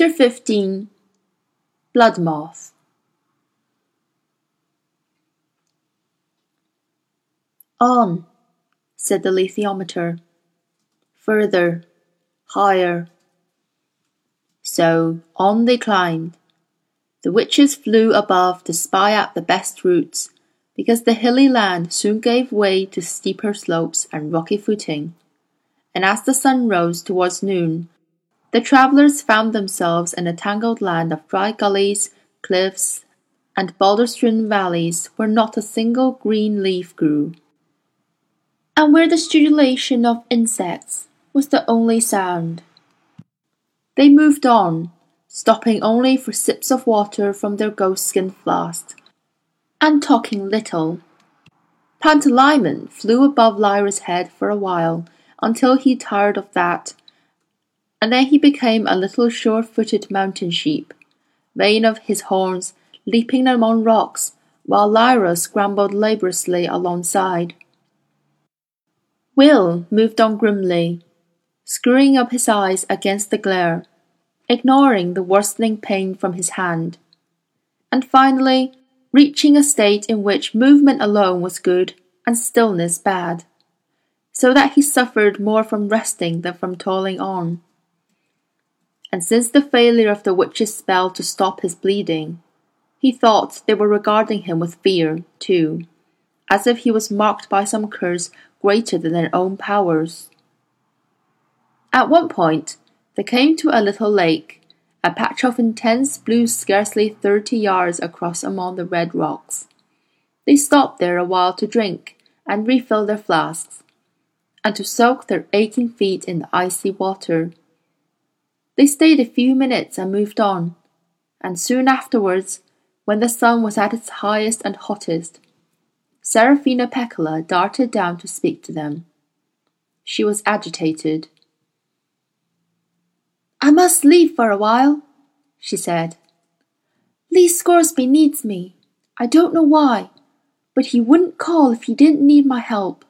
Chapter 15 Bloodmoss On, said the alethiometer. Further, higher. So on they climbed. The witches flew above to spy out the best routes, because the hilly land soon gave way to steeper slopes and rocky footing. And as the sun rose towards noon, the travellers found themselves in a tangled land of dry gullies, cliffs, and boulder-strewn valleys where not a single green leaf grew, and where the stridulation of insects was the only sound. They moved on, stopping only for sips of water from their goatskin flasks, and talking little. Pantalaimon flew above Lyra's head for a while until he tired of that and then he became a little sure-footed mountain sheep, vain of his horns, leaping among rocks, while Lyra scrambled laboriously alongside. Will moved on grimly, screwing up his eyes against the glare, ignoring the worsening pain from his hand, and finally reaching a state in which movement alone was good and stillness bad, so that he suffered more from resting than from toiling on and since the failure of the witch's spell to stop his bleeding, he thought they were regarding him with fear, too, as if he was marked by some curse greater than their own powers. At one point, they came to a little lake, a patch of intense blue scarcely thirty yards across among the red rocks. They stopped there a while to drink and refill their flasks, and to soak their aching feet in the icy water. They stayed a few minutes and moved on, and soon afterwards, when the sun was at its highest and hottest, Serafina Pekkala darted down to speak to them. She was agitated. I must leave for a while, she said. Lee Scoresby needs me. I don't know why, but he wouldn't call if he didn't need my help.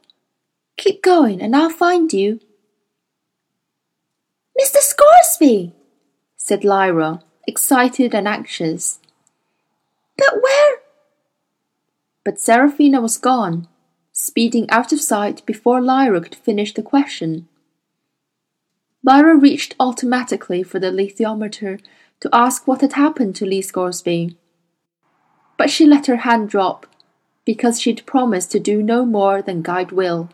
Keep going, and I'll find you. Mr. Scoresby, said Lyra, excited and anxious. But where? But Serafina was gone, speeding out of sight before Lyra could finish the question. Lyra reached automatically for the alethiometer to ask what had happened to Lee Scoresby. But she let her hand drop because she'd promised to do no more than guide Will.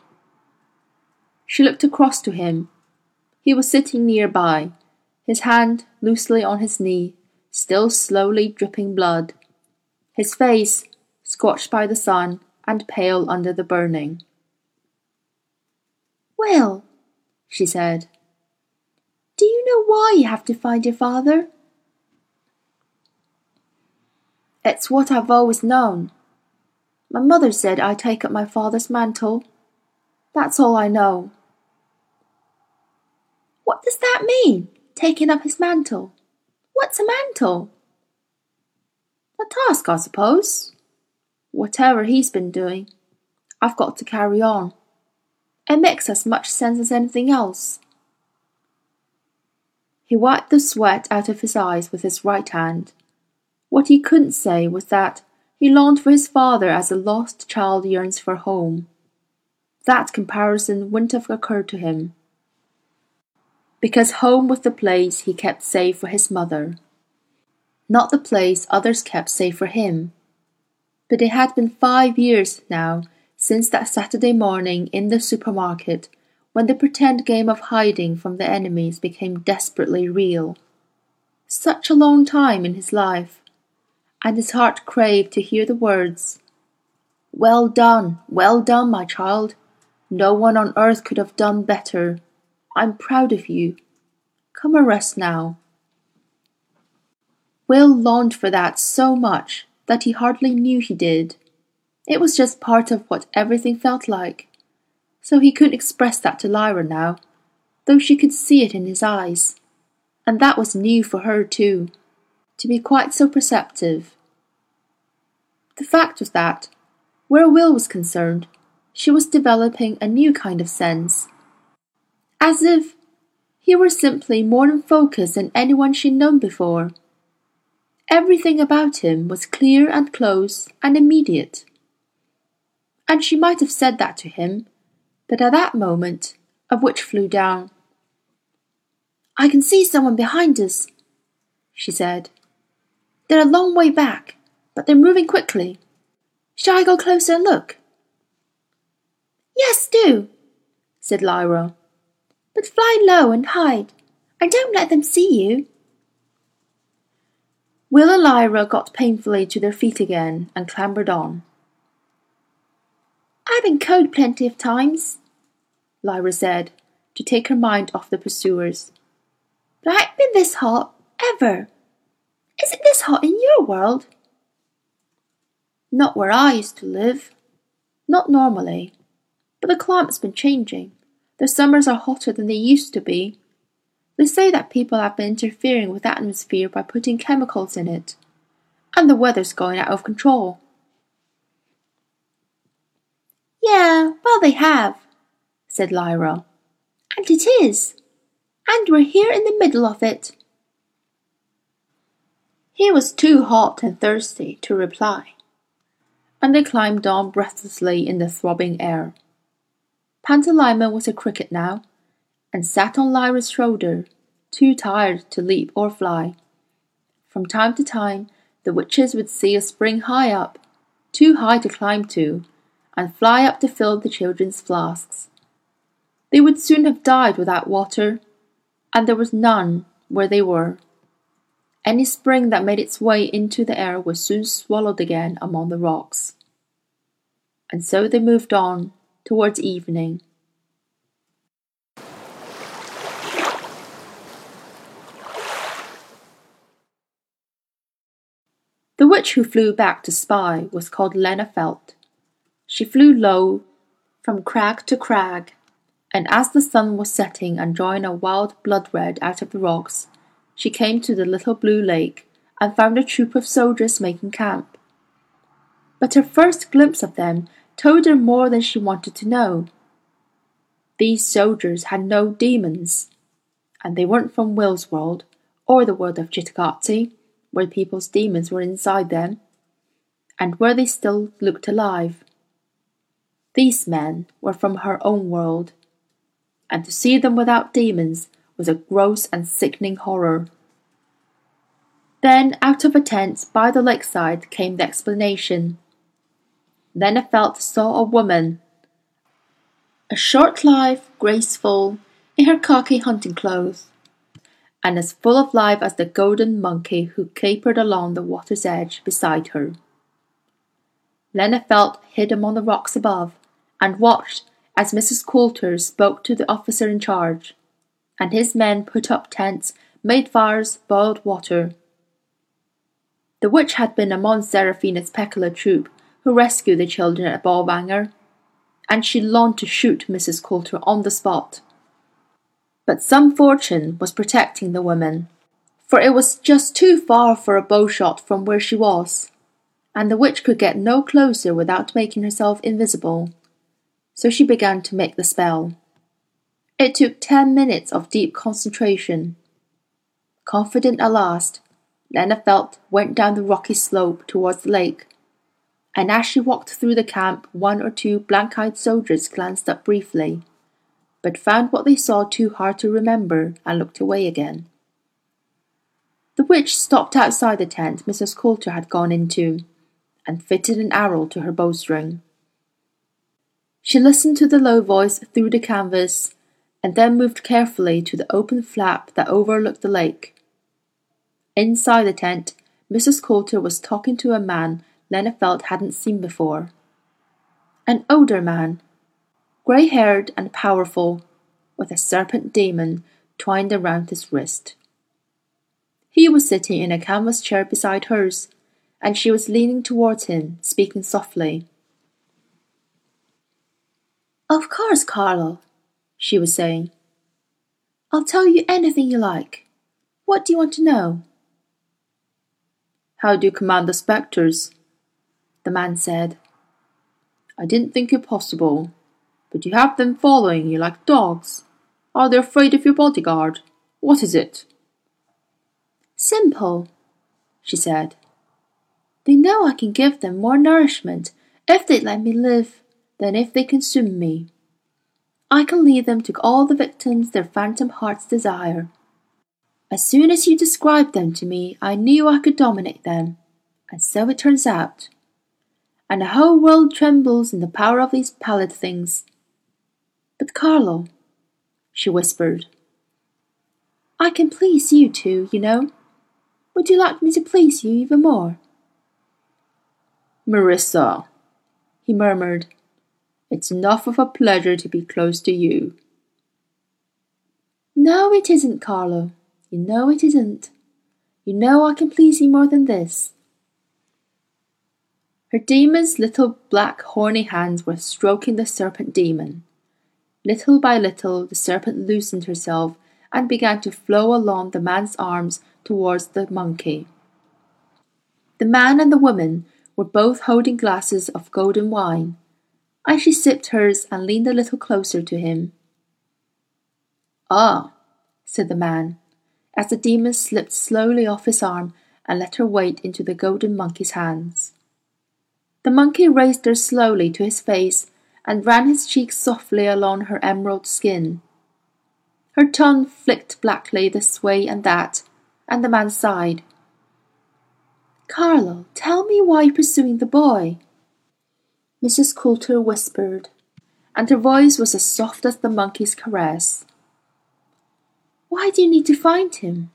She looked across to him he was sitting nearby, his hand loosely on his knee, still slowly dripping blood, his face scorched by the sun and pale under the burning. Well, she said, do you know why you have to find your father? It's what I've always known. My mother said I take up my father's mantle. That's all I know. What does that mean, taking up his mantle? What's a mantle? A task, I suppose. Whatever he's been doing, I've got to carry on. It makes as much sense as anything else. He wiped the sweat out of his eyes with his right hand. What he couldn't say was that he longed for his father as a lost child yearns for home. That comparison wouldn't have occurred to him because home was the place he kept safe for his mother, not the place others kept safe for him. But it had been five years now since that Saturday morning in the supermarket when the pretend game of hiding from the enemies became desperately real. Such a long time in his life, and his heart craved to hear the words, Well done, well done, my child. No one on earth could have done better. I'm proud of you. Come and rest now. Will longed for that so much that he hardly knew he did. It was just part of what everything felt like. So he couldn't express that to Lyra now, though she could see it in his eyes. And that was new for her too, to be quite so perceptive. The fact was that, where Will was concerned, she was developing a new kind of sense as if He were simply more in focus than anyone she'd known before. Everything about him was clear and close and immediate. And she might have said that to him, but at that moment a witch flew down. I can see someone behind us, she said. They're a long way back, but they're moving quickly. Shall I go closer and look? Yes, do, said Lyra. But fly low and hide, and don't let them see you. Will and Lyra got painfully to their feet again and clambered on. I've been cold plenty of times, Lyra said, to take her mind off the pursuers. But I ain't been this hot, ever. Is it this hot in your world? Not where I used to live. Not normally. But the climate's been changing. The summers are hotter than they used to be. They say that people have been interfering with the atmosphere by putting chemicals in it. And the weather's going out of control. Yeah, well, they have, said Lyra. And it is. And we're here in the middle of it. He was too hot and thirsty to reply, and they climbed on breathlessly in the throbbing air. Pantalaimon was a cricket now, and sat on Lyra's shoulder, too tired to leap or fly. From time to time, the witches would see a spring high up, too high to climb to, and fly up to fill the children's flasks. They would soon have died without water, and there was none where they were. Any spring that made its way into the air was soon swallowed again among the rocks. And so they moved on towards evening. The witch who flew back to spy was called Lena Feldt. She flew low from crag to crag, and as the sun was setting and drawing a wild blood red out of the rocks, she came to the little blue lake and found a troop of soldiers making camp. But her first glimpse of them told her more than she wanted to know. These soldiers had no demons, and they weren't from Will's world or the world of Cittàgazze, where people's demons were inside them, and where they still looked alive. These men were from her own world, and to see them without demons was a gross and sickening horror. Then out of a tent by the lakeside came the explanation. Lena Feldt saw a woman, a short life, graceful, in her khaki hunting clothes, and as full of life as the golden monkey who capered along the water's edge beside her. Lena Feldt hid among the rocks above and watched as Mrs. Coulter spoke to the officer in charge, and his men put up tents, made fires, boiled water. The witch had been among Serafina Pekkala's troop who rescued the children at Bolvangar, and she longed to shoot Mrs. Coulter on the spot. But some fortune was protecting the woman, for it was just too far for a bowshot from where she was, and the witch could get no closer without making herself invisible. So she began to make the spell. It took ten minutes of deep concentration. Confident at last, Lena Feldt went down the rocky slope towards the lake and as she walked through the camp, one or two blank eyed soldiers glanced up briefly, but found what they saw too hard to remember and looked away again. The witch stopped outside the tent Mrs. Coulter had gone into and fitted an arrow to her bowstring. She listened to the low voice through the canvas and then moved carefully to the open flap that overlooked the lake. Inside the tent, Mrs. Coulter was talking to a man Lena Feldt hadn't seen before. An older man, grey haired and powerful, with a serpent demon twined around his wrist. He was sitting in a canvas chair beside hers, and she was leaning towards him, speaking softly. Of course, Carlo, she was saying. I'll tell you anything you like. What do you want to know? How do you command the spectres? The man said. I didn't think it possible, but you have them following you like dogs. Are they afraid of your bodyguard? What is it? Simple, she said. They know I can give them more nourishment if they let me live than if they consume me. I can lead them to all the victims their phantom hearts desire. As soon as you described them to me, I knew I could dominate them, and so it turns out. And the whole world trembles in the power of these pallid things. But Carlo, she whispered, I can please you too, you know. Would you like me to please you even more? Marisa, he murmured, it's enough of a pleasure to be close to you. No, it isn't, Carlo. You know it isn't. You know I can please you more than this. Her demon's little black horny hands were stroking the serpent demon. Little by little, the serpent loosened herself and began to flow along the man's arms towards the monkey. The man and the woman were both holding glasses of golden wine, and she sipped hers and leaned a little closer to him. Ah, said the man, as the demon slipped slowly off his arm and let her weight into the golden monkey's hands. The monkey raised her slowly to his face and ran his cheek softly along her emerald skin. Her tongue flicked blackly this way and that, and the man sighed. Carlo, tell me why you're pursuing the boy. Mrs. Coulter whispered, and her voice was as soft as the monkey's caress. Why do you need to find him?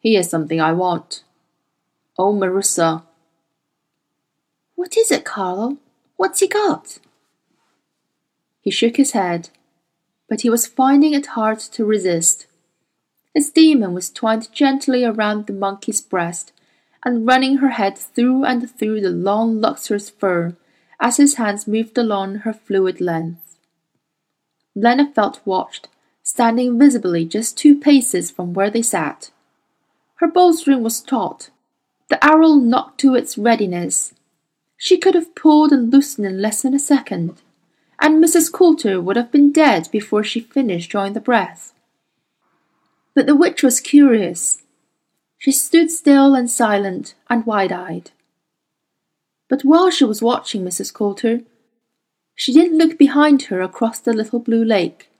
He is something I want. Oh, Marisa. What is it, Carlo? What's he got? He shook his head, but he was finding it hard to resist. His demon was twined gently around the monkey's breast and running her head through and through the long lustrous fur as his hands moved along her fluid length. Lena Feldt watched, standing visibly just two paces from where they sat. Her bowstring was taut, the arrow nocked to its readiness. She could have pulled and loosened in less than a second, and Mrs. Coulter would have been dead before she finished drawing the breath. But the witch was curious. She stood still and silent and wide eyed. But while she was watching Mrs. Coulter, she didn't look behind her across the little blue lake.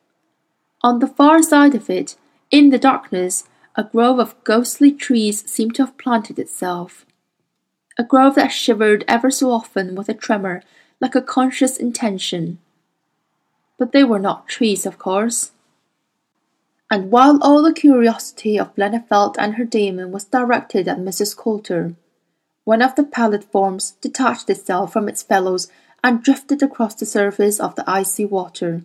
On the far side of it, in the darkness, a grove of ghostly trees seemed to have planted itself. A grove that shivered ever so often with a tremor, like a conscious intention. But they were not trees, of course. And while all the curiosity of Lena Feldt and her demon was directed at Mrs. Coulter, one of the pallid forms detached itself from its fellows and drifted across the surface of the icy water,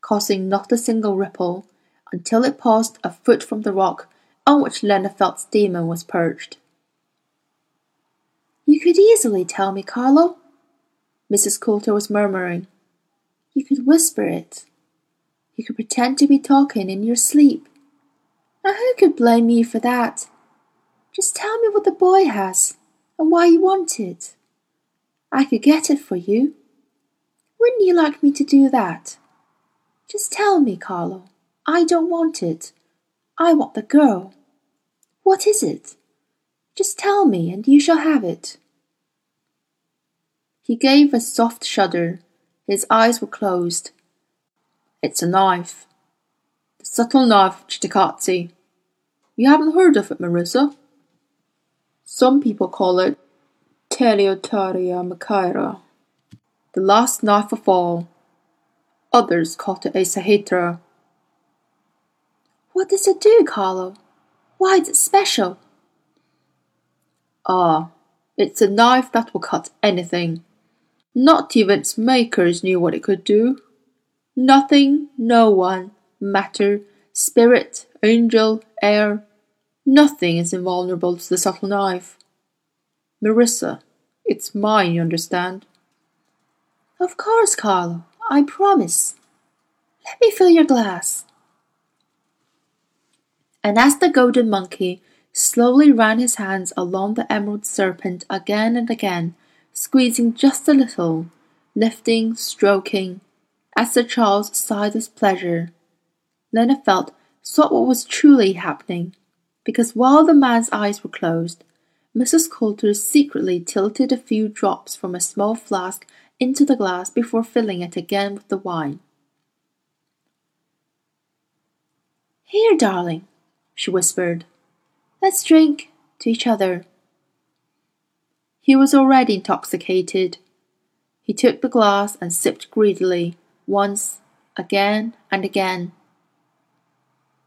causing not a single ripple, until it paused a foot from the rock on which Lena Feldt's demon was perched. You could easily tell me, Carlo, Mrs. Coulter was murmuring. You could whisper it. You could pretend to be talking in your sleep. Now who could blame you for that? Just tell me what the boy has and why you want it. I could get it for you. Wouldn't you like me to do that? Just tell me, Carlo. I don't want it. I want the girl. What is it? Just tell me, and you shall have it. He gave a soft shudder. His eyes were closed. It's a knife. The subtle knife of. You haven't heard of it, Marisa? Some people call it Teleutaia Makhaira, the last knife of all. Others call it a. What does it do, Carlo? Why is it special? Ah, it's a knife that will cut anything. Not even its makers knew what it could do. Nothing, no one, matter, spirit, angel, air, Nothing is invulnerable to the subtle knife. Marisa, it's mine, you understand? Of course, Carlo. I promise. Let me fill your glass. And as the golden monkey slowly ran his hands along the emerald serpent again and again, squeezing just a little, lifting, stroking, as Sir Charles sighed with pleasure, Lena Feldt saw what was truly happening, because while the man's eyes were closed, Mrs. Coulter secretly tilted a few drops from a small flask into the glass before filling it again with the wine. Here, darling, she whispered. Let's drink to each other. He was already intoxicated. He took the glass and sipped greedily, once, again, and again.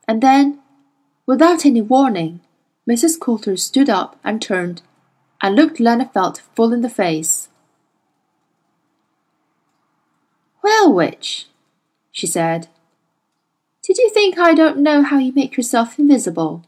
And then, without any warning, Mrs. Coulter stood up and turned and looked Lena Feldt full in the face. Well, witch, she said, did you think I don't know how you make yourself invisible?